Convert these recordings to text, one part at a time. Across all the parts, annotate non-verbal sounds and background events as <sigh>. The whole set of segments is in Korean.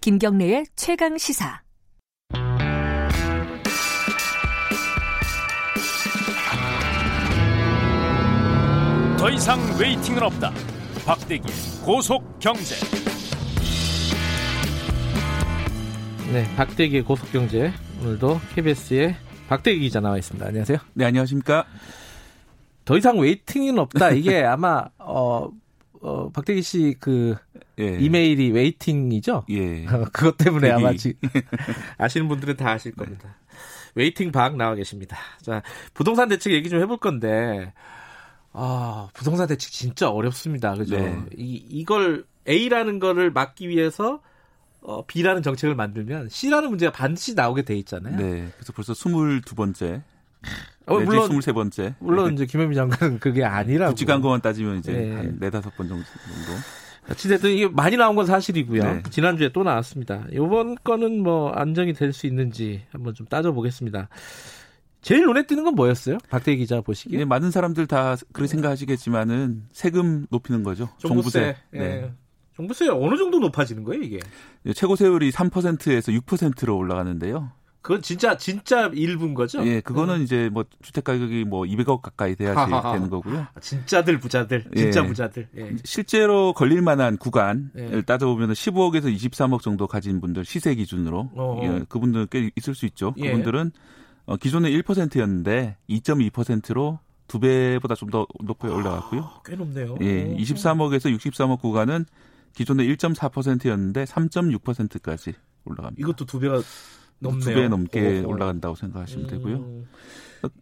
김경래의 최강 시사. 더 이상 waiting은 없다. 박대기 고속 경제. 네, 박대기의 고속 경제. 오늘도 KBS의 박대기 기자 나와 있습니다. 안녕하세요. 네, 안녕하십니까? 더 이상 waiting은 없다. 이게 <laughs> 아마 어, 어 박대기 씨그 예. 이메일이 waiting이죠? 예. <laughs> 그것 때문에 대기. 아마 지금 <laughs> 아시는 분들은 다 아실 겁니다. waiting 박 나와 계십니다. 자, 부동산 대책 얘기 좀 해볼 건데, 아, 부동산 대책 진짜 어렵습니다. 그죠? 네. 이, 이걸 A라는 거를 막기 위해서 어, B라는 정책을 만들면 C라는 문제가 반드시 나오게 돼 있잖아요. 네. 그래서 벌써 22번째. 어, 물론 23번째. 물론 이제 김현미 장관은 그게 아니라고. 국지간 거만 따지면 이제 네. 한 네다섯 번 정도. 어찌됐든 이게 많이 나온 건 사실이고요. 네. 지난주에 또 나왔습니다. 이번 건은 뭐 안정이 될 수 있는지 한번 좀 따져보겠습니다. 제일 눈에 띄는 건 뭐였어요? 박대 기자 보시기에? 네, 많은 사람들 다 그렇게 생각하시겠지만은 세금 높이는 거죠. 종부세. 종부세. 네. 네. 종부세 어느 정도 높아지는 거예요, 이게? 최고 세율이 3%에서 6%로 올라가는데요. 그건 진짜 진짜 일부인 거죠? 예, 그거는 음. 이제 뭐 주택 가격이 뭐 200억 가까이 돼야지 하하하. 되는 거고요. 아, 진짜들 부자들, 진짜 예. 부자들. 예. 실제로 걸릴 만한 구간을 예. 따져보면 15억에서 23억 정도 가진 분들 시세 기준으로 예, 그분들은 꽤 있을 수 있죠. 예. 그분들은 어, 기존에 1%였는데 2.2%로 두 배보다 좀 더 높게 올라갔고요. 아, 꽤 높네요. 예, 23억에서 63억 구간은 기존에 1.4%였는데 3.6%까지 올라갑니다. 이것도 두 배가 넘네요. 두배 넘게 오. 올라간다고 생각하시면 되고요. 음.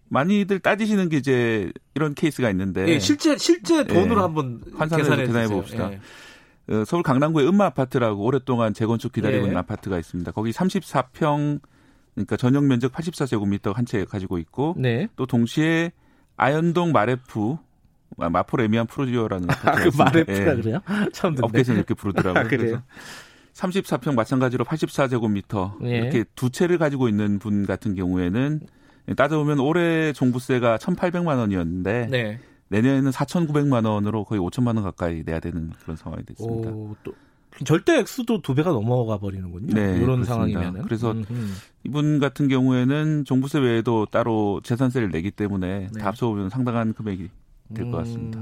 많이들 따지시는 게 이제 이런 케이스가 있는데 예, 실제 실제 돈으로 예, 한번 환산해서 계산해 봅시다. 예. 어, 서울 강남구의 은마 아파트라고 오랫동안 재건축 기다리고 예. 있는 아파트가 있습니다. 거기 34평 그러니까 전용 면적 84제곱미터 한 채 가지고 있고 네. 또 동시에 아현동 마래푸 마포 래미안 푸르지오라는 아, 그 마래푸가 예. 그래요? <laughs> 처음 듣네. 업계에서 이렇게 부르더라고요. <laughs> 아, 그래요? 34평 마찬가지로 84제곱미터 예. 이렇게 두 채를 가지고 있는 분 같은 경우에는 따져보면 올해 종부세가 1,800만 원이었는데 네. 내년에는 4,900만 원으로 거의 5천만 원 가까이 내야 되는 그런 상황이 됐습니다. 오, 또 절대 액수도 두 배가 넘어가 버리는군요. 네, 이런 상황이면 그래서 음흠. 이분 같은 경우에는 종부세 외에도 따로 재산세를 내기 때문에 네. 다 합쳐보면 상당한 금액이 될것 음, 같습니다.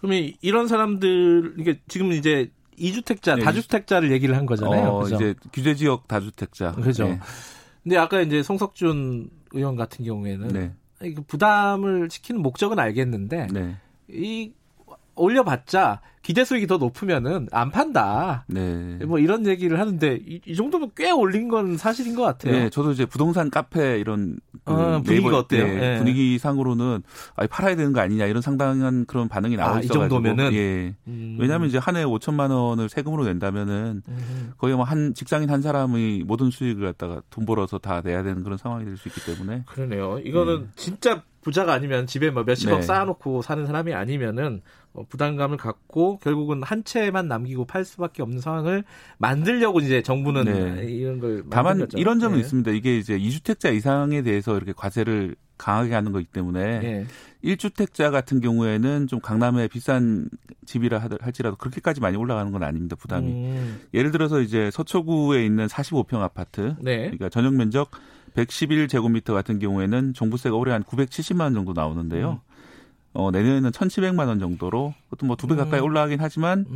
그러면 이런 사람들 이게 지금 이제 이주택자, 네. 다주택자를 얘기를 한 거잖아요. 어, 그죠? 이제 규제 지역 다주택자. 그죠. 네. 근데 아까 이제 송석준 의원 같은 경우에는 네. 부담을 시키는 목적은 알겠는데 네. 이 올려봤자 기대 수익이 더 높으면은 안 판다. 네. 뭐 이런 얘기를 하는데 이, 이, 정도면 꽤 올린 건 사실인 것 같아요. 네, 저도 이제 부동산 카페 이런 그 어, 분위기가 어때요? 네, 분위기 상으로는 아, 팔아야 되는 거 아니냐 이런 상당한 그런 반응이 나오고 아, 있어가지고. 이 정도면은 예. 음. 왜냐하면 이제 한해 5천만 원을 세금으로 낸다면은 음. 거의 뭐 한 직장인 한 사람의 모든 수익을 갖다가 돈 벌어서 다 내야 되는 그런 상황이 될 수 있기 때문에. 그러네요. 이거는 네. 진짜 부자가 아니면 집에 뭐 몇십억 네. 쌓아놓고 사는 사람이 아니면은 어, 부담감을 갖고 결국은 한 채만 남기고 팔 수밖에 없는 상황을 만들려고 이제 정부는 네. 이런 걸 다만 거죠. 이런 점은 네. 있습니다. 이게 이제 2주택자 이상에 대해서 이렇게 과세를 강하게 하는 거기 때문에 네. 1주택자 같은 경우에는 좀 강남에 비싼 집이라 할지라도 그렇게까지 많이 올라가는 건 아닙니다. 부담이. 음. 예를 들어서 이제 서초구에 있는 45평 아파트 네. 그러니까 전용 면적 111제곱미터 같은 경우에는 종부세가 올해 한 970만 원 정도 나오는데요. 음. 어, 내년에는 1,700만 원 정도로 그것도 뭐 두 배 가까이 음. 올라가긴 하지만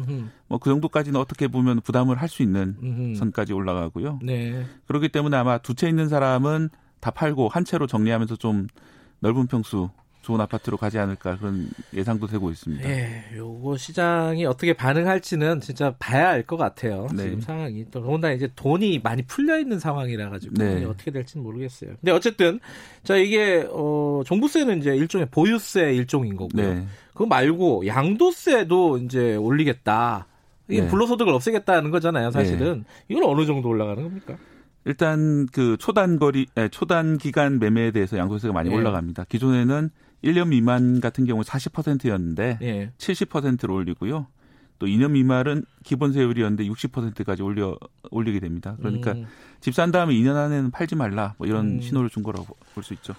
뭐 그 정도까지는 어떻게 보면 부담을 할 수 있는. 선까지 올라가고요. 네. 그렇기 때문에 아마 두 채 있는 사람은 다 팔고 한 채로 정리하면서 좀 넓은 평수 좋은 아파트로 가지 않을까 그런 예상도 되고 있습니다. 예, 요거 시장이 어떻게 반응할지는 진짜 봐야 알 것 같아요. 네. 지금 상황이 또 더군다나 이제 돈이 많이 풀려 있는 상황이라 가지고 네. 어떻게 될지는 모르겠어요. 근데 어쨌든 자 이게 어 종부세는 이제 일종의 보유세 일종인 거고요. 네. 그거 말고 양도세도 이제 올리겠다. 이게 네. 불로소득을 없애겠다는 거잖아요, 사실은. 네. 이건 어느 정도 올라가는 겁니까? 일단 그 초단 거리 초단 기간 매매에 대해서 양도세가 많이 예. 올라갑니다. 기존에는 1년 미만 같은 경우 40%였는데 예. 70%로 올리고요. 또 2년 미만은 기본 세율이었는데 60%까지 올려 올리게 됩니다. 그러니까 음. 집산 다음에 2년 안에는 팔지 말라 뭐 이런 음. 신호를 준 거라고 볼 수 있죠.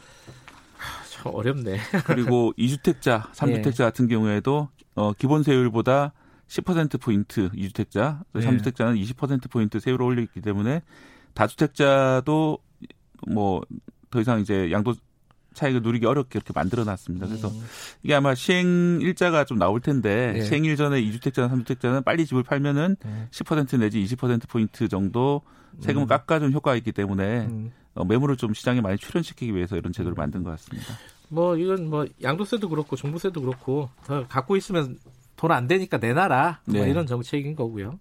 참 어렵네. <laughs> 그리고 2주택자, 3주택자 예. 같은 경우에도 어, 기본 세율보다 10% 포인트 2주택자, 예. 3주택자는 20% 포인트 세율을 올리기 때문에 다주택자도 뭐 더 이상 이제 양도 차익을 누리기 어렵게 이렇게 만들어 놨습니다. 그래서 음. 이게 아마 시행 일자가 좀 나올 텐데 네. 시행 일 전에 2주택자나 3주택자는 빨리 집을 팔면은 네. 10% 내지 20% 포인트 정도 세금을 음. 깎아준 효과가 있기 때문에 음. 어, 매물을 좀 시장에 많이 출현시키기 위해서 이런 제도를 만든 것 같습니다. 뭐 이건 뭐 양도세도 그렇고 종부세도 그렇고 갖고 있으면 돈 안 되니까 내놔라 뭐 네. 이런 정책인 거고요.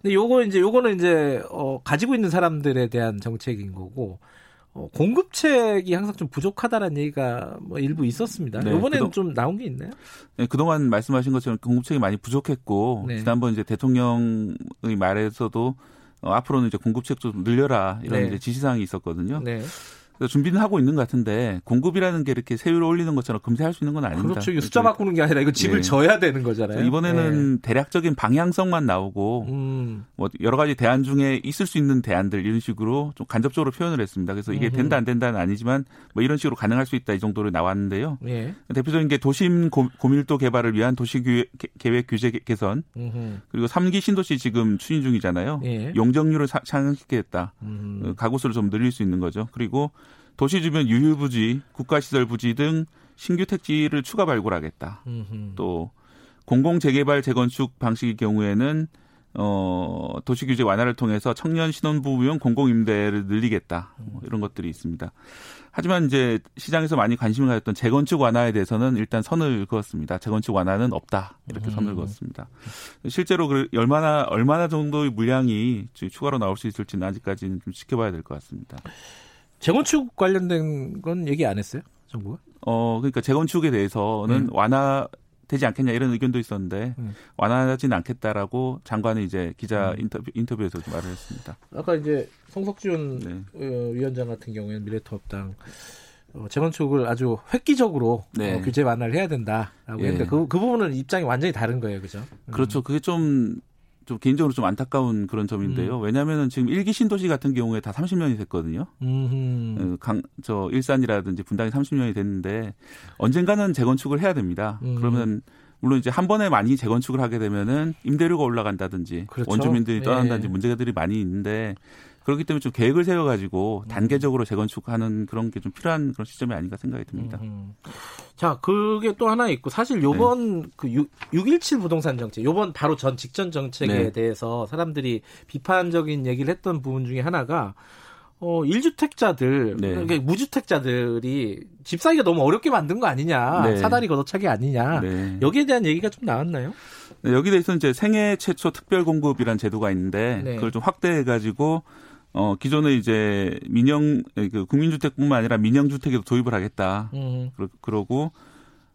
근데 요거 이제 요거는 이제 어 가지고 있는 사람들에 대한 정책인 거고 어, 공급책이 항상 좀 부족하다는 얘기가 뭐 일부 있었습니다. 네, 이번에는 그동, 좀 나온 게 있나요? 네, 그동안 말씀하신 것처럼 공급책이 많이 부족했고 네. 지난번 이제 대통령의 말에서도 어, 앞으로는 이제 공급책 좀 늘려라 이런 네. 이제 지시사항이 있었거든요. 네. 준비는 하고 있는 것 같은데 공급이라는 게 이렇게 세율을 올리는 것처럼 금세 할 수 있는 건 아닙니다. 그렇죠. 숫자 바꾸는 게 아니라 이거 집을 네. 져야 되는 거잖아요. 이번에는 네. 대략적인 방향성만 나오고 음. 뭐 여러 가지 대안 중에 있을 수 있는 대안들 이런 식으로 좀 간접적으로 표현을 했습니다. 그래서 이게 된다 안 된다는 아니지만 뭐 이런 식으로 가능할 수 있다 이 정도로 나왔는데요. 예. 대표적인 게 도심 고, 밀도 개발을 위한 도시 계획 규제 개선 음흠. 그리고 3기 신도시 지금 추진 중이잖아요. 예. 용적률을 상향시키겠다. 음. 가구수를 좀 늘릴 수 있는 거죠. 그리고 도시 주변 유휴부지, 국가시설 부지 등 신규 택지를 추가 발굴하겠다. 음흠. 또 공공 재개발 재건축 방식의 경우에는 어, 도시 규제 완화를 통해서 청년 신혼부부용 공공 임대를 늘리겠다. 뭐 이런 것들이 있습니다. 하지만 이제 시장에서 많이 관심을 가졌던 재건축 완화에 대해서는 일단 선을 그었습니다. 재건축 완화는 없다. 이렇게 음. 선을 그었습니다. 실제로 그 얼마나 얼마나 정도의 물량이 추가로 나올 수 있을지는 아직까지는 좀 지켜봐야 될 것 같습니다. 재건축 관련된 건 얘기 안 했어요? 정부가? 어, 그러니까 재건축에 대해서는 음. 완화 되지 않겠냐 이런 의견도 있었는데 음. 완화하지는 않겠다라고 장관이 이제 기자 음. 인터뷰 인터뷰에서 말을 했습니다. 아까 이제 송석준 네. 어, 위원장 같은 경우에는 미래통합당 어, 재건축을 아주 획기적으로 네. 어, 규제 완화를 해야 된다라고 예. 했는데 그, 그 부분은 입장이 완전히 다른 거예요, 그죠? 그렇죠. 그게 좀 좀 개인적으로 좀 안타까운 그런 점인데요. 음. 왜냐하면 지금 일기 신도시 같은 경우에 다 30년이 됐거든요. 음. 강, 저 일산이라든지 분당이 30년이 됐는데 언젠가는 재건축을 해야 됩니다. 음. 그러면 물론 이제 한 번에 많이 재건축을 하게 되면은 임대료가 올라간다든지 그렇죠. 원주민들이 네. 떠난다든지 네. 문제들이 많이 있는데 그렇기 때문에 좀 계획을 세워가지고 음. 단계적으로 재건축하는 그런 게 좀 필요한 그런 시점이 아닌가 생각이 듭니다. 음. 자, 그게 또 하나 있고 사실 요번 네. 그 6, 617 부동산 정책, 요번 바로 전 직전 정책에 네. 대해서 사람들이 비판적인 얘기를 했던 부분 중에 하나가 어, 1주택자들, 네. 그러니까 무주택자들이 집 사기가 너무 어렵게 만든 거 아니냐, 네. 사다리 걷어차기 아니냐, 네. 여기에 대한 얘기가 좀 나왔나요? 네, 여기 대해서 이제 생애 최초 특별 공급이란 제도가 있는데 네. 그걸 좀 확대해가지고 어, 기존에 이제 민영, 그 국민주택뿐만 아니라 민영주택에도 도입을 하겠다. 음. 그러, 고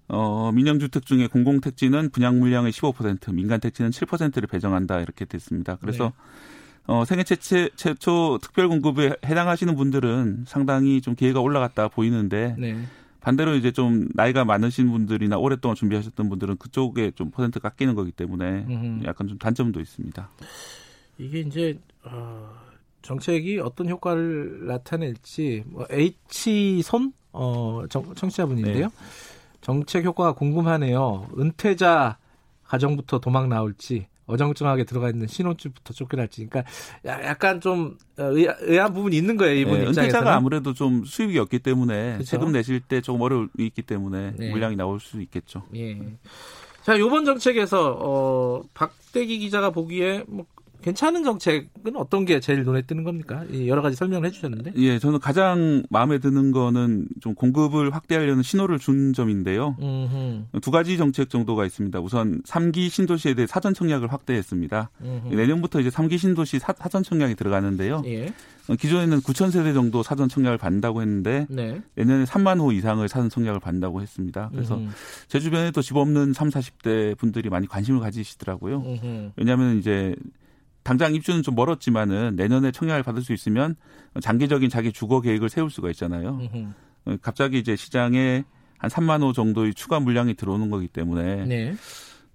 어, 민영주택 중에 공공택지는 분양 물량의 15%, 민간택지는 7%를 배정한다. 이렇게 됐습니다. 그래서 네. 어, 생애 최초, 최초 특별 공급에 해당하시는 분들은 상당히 좀 기회가 올라갔다 보이는데 네. 반대로 이제 좀 나이가 많으신 분들이나 오랫동안 준비하셨던 분들은 그쪽에 좀 퍼센트 깎이는 거기 때문에 음흠. 약간 좀 단점도 있습니다. 이게 이제 어, 정책이 어떤 효과를 나타낼지 뭐 H 손 어, 정, 청취자분인데요. 네. 정책 효과가 궁금하네요. 은퇴자 가정부터 도망 나올지 어정쩡하게 들어가 있는 신혼집부터 쫓겨날지. 그러니까 약간 좀 어, 의아한 부분이 있는 거예요. 이분 네, 입장에서는. 은퇴자가 아무래도 좀 수입이 없기 때문에 그렇죠? 세금 내실 때 조금 어려움이 있기 때문에 네. 물량이 나올 수 있겠죠. 예. 자, 요번 정책에서 어 박대기 기자가 보기에 뭐 괜찮은 정책은 어떤 게 제일 눈에 띄는 겁니까? 여러 가지 설명을 해주셨는데. 예, 저는 가장 마음에 드는 거는 좀 공급을 확대하려는 신호를 준 점인데요. 음흠. 두 가지 정책 정도가 있습니다. 우선 3기 신도시에 대해 사전 청약을 확대했습니다. 음흠. 내년부터 이제 3기 신도시 사, 전 청약이 들어가는데요. 예. 어, 기존에는 9천 세대 정도 사전 청약을 받는다고 했는데 네. 내년에 3만 호 이상을 사전 청약을 받는다고 했습니다. 그래서 음흠. 제 주변에도 집 없는 3, 40대 분들이 많이 관심을 가지시더라고요. 왜냐하면 이제 당장 입주는 좀 멀었지만은 내년에 청약을 받을 수 있으면 장기적인 자기 주거 계획을 세울 수가 있잖아요. 어, 갑자기 이제 시장에 한 3만 호 정도의 추가 물량이 들어오는 거기 때문에 네.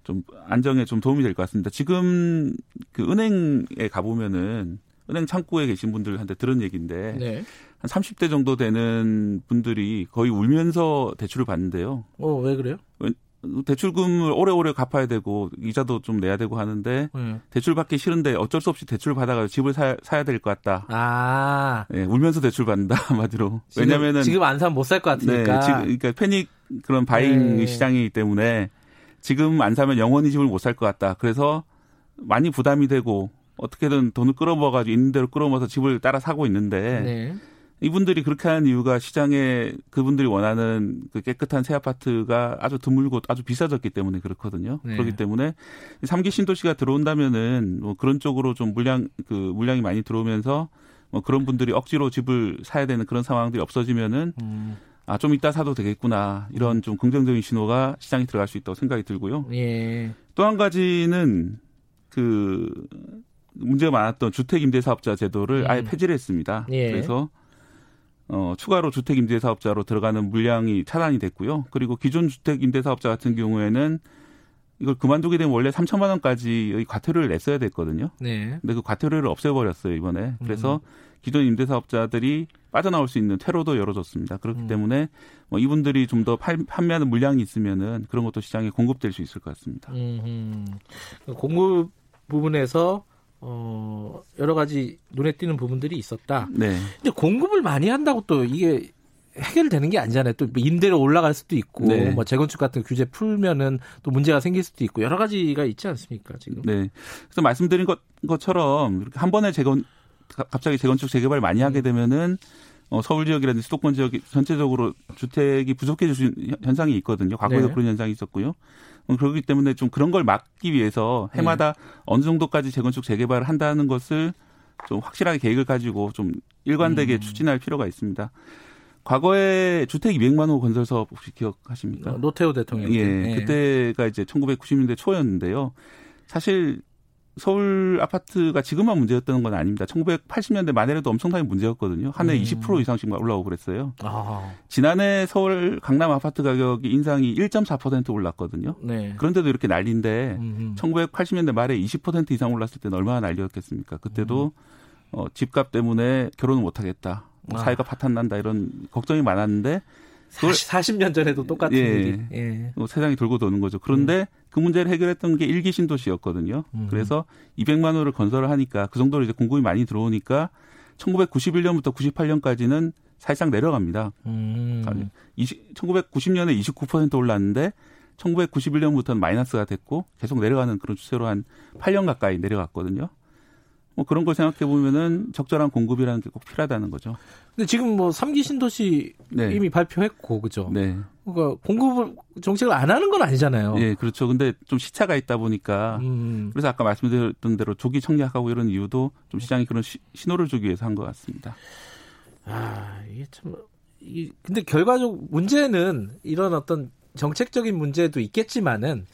좀 안정에 좀 도움이 될 것 같습니다. 지금 그 은행에 가보면은 은행 창구에 계신 분들한테 들은 얘기인데 네. 한 30대 정도 되는 분들이 거의 울면서 대출을 받는데요. 어, 왜 그래요? 대출금을 오래오래 갚아야 되고 이자도 좀 내야 되고 하는데 네. 대출 받기 싫은데 어쩔 수 없이 대출 받아가 집을 사, 사야 될 것 같다. 아, 네, 울면서 대출 받는다 <laughs> 한마디로. 지금, 왜냐면은 지금 안 사면 못 살 것 같으니까. 네, 지금 그러니까 패닉 그런 바잉 네. 시장이기 때문에 지금 안 사면 영원히 집을 못 살 것 같다. 그래서 많이 부담이 되고 어떻게든 돈을 끌어모아가지고 있는 대로 끌어모아서 집을 따라 사고 있는데 네. 이분들이 그렇게 하는 이유가 시장에 그분들이 원하는 그 깨끗한 새 아파트가 아주 드물고 아주 비싸졌기 때문에 그렇거든요. 네. 그렇기 때문에 삼기 신도시가 들어온다면은 뭐 그런 쪽으로 좀 물량 그 물량이 많이 들어오면서 뭐 그런 분들이 억지로 집을 사야 되는 그런 상황들이 없어지면은 음. 아, 좀 이따 사도 되겠구나. 이런 좀 긍정적인 신호가 시장에 들어갈 수 있다고 생각이 들고요. 예. 또 한 가지는 그 문제가 많았던 주택 임대 사업자 제도를 음. 아예 폐지를 했습니다. 예. 그래서 어, 추가로 주택 임대 사업자로 들어가는 물량이 차단이 됐고요. 그리고 기존 주택 임대 사업자 같은 경우에는 이걸 그만두게 되면 원래 3천만 원까지의 과태료를 냈어야 됐거든요. 네. 근데 그 과태료를 없애버렸어요 이번에. 그래서 음. 기존 임대사업자들이 빠져나올 수 있는 퇴로도 열어줬습니다. 그렇기 음. 때문에 뭐 이분들이 좀 더 판매하는 물량이 있으면은 그런 것도 시장에 공급될 수 있을 것 같습니다. 음. 공급 부분에서 어, 여러 가지 눈에 띄는 부분들이 있었다. 네. 근데 공급을 많이 한다고 또 이게 해결되는 게 아니잖아요. 또 임대료 올라갈 수도 있고, 네. 뭐 재건축 같은 규제 풀면은 또 문제가 생길 수도 있고 여러 가지가 있지 않습니까 지금? 네. 그래서 말씀드린 것, 것처럼 한 번에 재건 갑자기 재건축 재개발 많이 하게 음. 되면은 어, 서울 지역이라든지 수도권 지역 전체적으로 주택이 부족해질 현상이 있거든요. 과거에도 네. 그런 현상이 있었고요. 어, 그렇기 때문에 좀 그런 걸 막기 위해서 해마다 네. 어느 정도까지 재건축 재개발을 한다는 것을 좀 확실하게 계획을 가지고 좀 일관되게 음. 추진할 필요가 있습니다. 과거에 주택 200만 호 건설 사업 혹시 기억하십니까? 어, 노태우 대통령. 예, 네. 그때가 이제 1990년대 초였는데요. 사실 서울 아파트가 지금만 문제였던 건 아닙니다. 1980년대 말에도 엄청나게 문제였거든요. 한 해 20% 음. 이상씩 올라오고 그랬어요. 아. 지난해 서울 강남 아파트 가격이 인상이 1.4% 올랐거든요. 네. 그런데도 이렇게 난리인데 음흠. 1980년대 말에 20% 이상 올랐을 때는 얼마나 난리였겠습니까? 그때도 음. 어, 집값 때문에 결혼을 못 하겠다. 뭐 아. 사회가 파탄 난다 이런 걱정이 많았는데 40, 년 전에도 똑같은 예, 일이. 예. 뭐 세상이 돌고 도는 거죠. 그런데 음. 그 문제를 해결했던 게 일기 신도시였거든요. 음. 그래서 200만 호를 건설을 하니까 그 정도로 이제 공급이 많이 들어오니까 1991년부터 98년까지는 사실상 내려갑니다. 음. 20, 1990년에 29% 올랐는데 1991년부터는 마이너스가 됐고 계속 내려가는 그런 추세로 한 8년 가까이 내려갔거든요. 뭐 그런 걸 생각해 보면은 적절한 공급이라는 게 꼭 필요하다는 거죠. 근데 지금 뭐 3기 신도시 네. 이미 발표했고 그죠? 네. 그러니까 공급 정책을 안 하는 건 아니잖아요. 예, 그렇죠. 근데 좀 시차가 있다 보니까 음. 그래서 아까 말씀드렸던 대로 조기 청약하고 이런 이유도 좀 시장이 그런 시, 신호를 주기 위해서 한 것 같습니다. 아, 이게 참 이, 근데 결과적 문제는 이런 어떤 정책적인 문제도 있겠지만은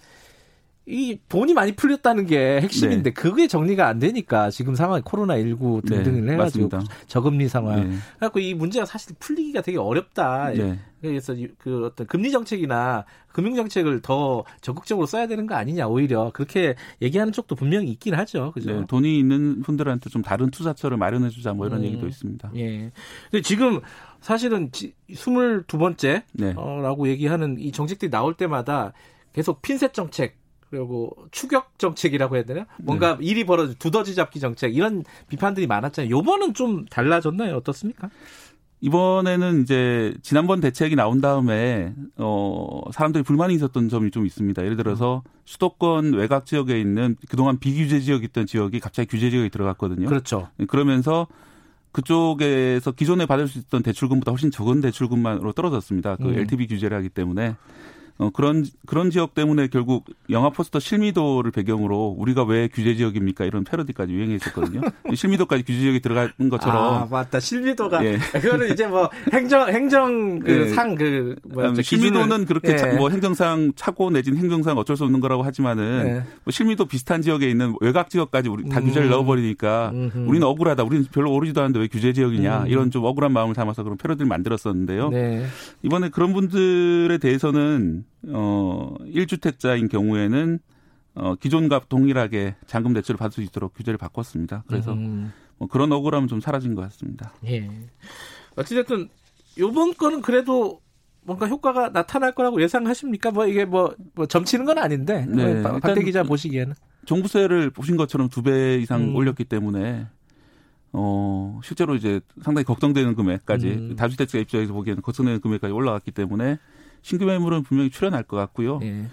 이 돈이 많이 풀렸다는 게 핵심인데 네. 그게 정리가 안 되니까 지금 상황 코로나 19 등등을 네, 해가지고 맞습니다. 저금리 상황. 네. 그래갖고 이 문제가 사실 풀리기가 되게 어렵다. 네. 그래서 그 어떤 금리 정책이나 금융 정책을 더 적극적으로 써야 되는 거 아니냐 오히려 그렇게 얘기하는 쪽도 분명히 있긴 하죠. 그죠? 네, 돈이 있는 분들한테 좀 다른 투자처를 마련해 주자 뭐 이런 음, 얘기도 있습니다. 예. 근데 지금 사실은 22번째라고 네. 어, 얘기하는 이 정책들이 나올 때마다 계속 핀셋 정책 그리고 추격 정책이라고 해야 되나? 뭔가 네. 일이 벌어져 두더지 잡기 정책 이런 비판들이 많았잖아요. 요번은 좀 달라졌나요? 어떻습니까? 이번에는 이제 지난번 대책이 나온 다음에 어 사람들이 불만이 있었던 점이 좀 있습니다. 예를 들어서 수도권 외곽 지역에 있는 그동안 비규제 지역이었던 지역이 갑자기 규제 지역에 들어갔거든요. 그렇죠. 그러면서 그쪽에서 기존에 받을 수 있던 대출금보다 훨씬 적은 대출금만으로 떨어졌습니다. 그 음. LTV 규제를 하기 때문에 어, 그런 그런 지역 때문에 결국 영화 포스터 실미도를 배경으로 우리가 왜 규제 지역입니까 이런 패러디까지 유행했었거든요. <laughs> 실미도까지 규제 지역이 들어간 것처럼. 아 맞다 실미도가 예. 그거는 이제 뭐 행정 행정 그상그 예. 그뭐 실미도는 그렇게 예. 차, 뭐 행정상 차고 내진 행정상 어쩔 수 없는 거라고 하지만은 예. 뭐 실미도 비슷한 지역에 있는 외곽 지역까지 우리 다 음. 규제를 넣어버리니까 음흠. 우리는 억울하다. 우리는 별로 오르지도 않는데 왜 규제 지역이냐 음. 이런 좀 억울한 마음을 담아서 그런 패러디를 만들었었는데요. 네. 이번에 그런 분들에 대해서는 어 1주택자인 경우에는 어, 기존과 동일하게 잔금 대출을 받을 수 있도록 규제를 바꿨습니다. 그래서 음. 뭐 그런 억울함은 좀 사라진 것 같습니다. 예. 어찌됐든 요번 거는 그래도 뭔가 효과가 나타날 거라고 예상하십니까? 뭐 이게 뭐, 뭐 점치는 건 아닌데 네. 뭐 박대 기자 보시기에는 종부세를 보신 것처럼 두 배 이상 음. 올렸기 때문에 어 실제로 이제 상당히 걱정되는 금액까지 음. 다주택자 입장에서 보기에는 걱정되는 금액까지 올라갔기 때문에 신규 매물은 분명히 출현할 것 같고요. 예.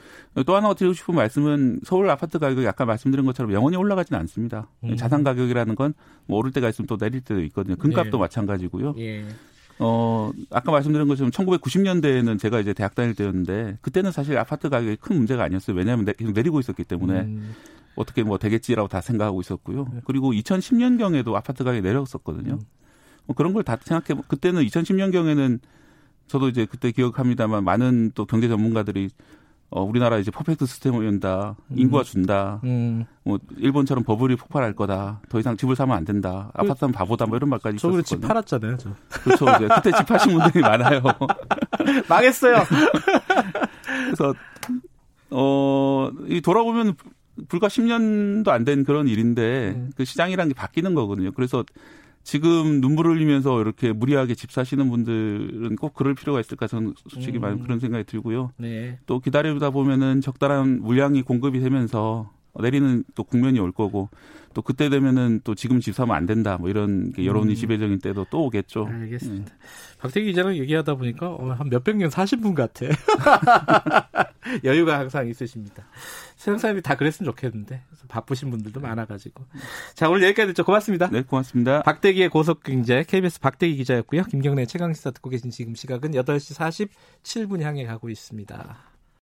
또 하나 드리고 싶은 말씀은 서울 아파트 가격이 아까 말씀드린 것처럼 영원히 올라가지는 않습니다. 음. 자산 가격이라는 건 뭐 오를 때가 있으면 또 내릴 때도 있거든요. 금값도 예. 마찬가지고요. 예. 어, 아까 말씀드린 것처럼 1990년대에는 제가 이제 대학 다닐 때였는데 그때는 사실 아파트 가격이 큰 문제가 아니었어요. 왜냐하면 계속 내리고 있었기 때문에 음. 어떻게 뭐 되겠지라고 다 생각하고 있었고요. 네. 그리고 2010년경에도 아파트 가격이 내려갔었거든요. 음. 뭐 그런 걸 다 생각해 그때는 2010년경에는 저도 이제 그때 기억합니다만 많은 또 경제 전문가들이 어, 우리나라 이제 퍼펙트 시스템을 연다. 음. 인구가 준다. 음. 뭐, 일본처럼 버블이 폭발할 거다. 더 이상 집을 사면 안 된다. 그, 아파트 사면 바보다. 뭐 이런 말까지 있었거든요. 집 팔았잖아요. 저. 그렇죠. 이제 그때 집 파신 분들이 <laughs> 많아요. <laughs> 망했어요. <laughs> 그래서, 어, 이 돌아보면 불과 10년도 안 된 그런 일인데, 음. 그 시장이라는 게 바뀌는 거거든요. 그래서 지금 눈물을 흘리면서 이렇게 무리하게 집 사시는 분들은 꼭 그럴 필요가 있을까 저는 솔직히 음. 그런 생각이 들고요. 네. 또 기다리다 보면은 적당한 물량이 공급이 되면서 내리는 또 국면이 올 거고 또 그때 되면은 또 지금 집 사면 안 된다 뭐 이런 여론이 음. 지배적인 때도 또 오겠죠. 알겠습니다. 네. 박태기 기자랑 얘기하다 보니까 어, 한 몇백 년 사신 분 같아. <laughs> 여유가 항상 있으십니다. 세상 사람이 다 그랬으면 좋겠는데 바쁘신 분들도 많아가지고. 자 오늘 여기까지 듣죠. 고맙습니다. 네, 고맙습니다. 박대기의 고속경제 KBS 박대기 기자였고요. 김경래 최강시사 듣고 계신 지금 시각은 8시 47분 향해 가고 있습니다.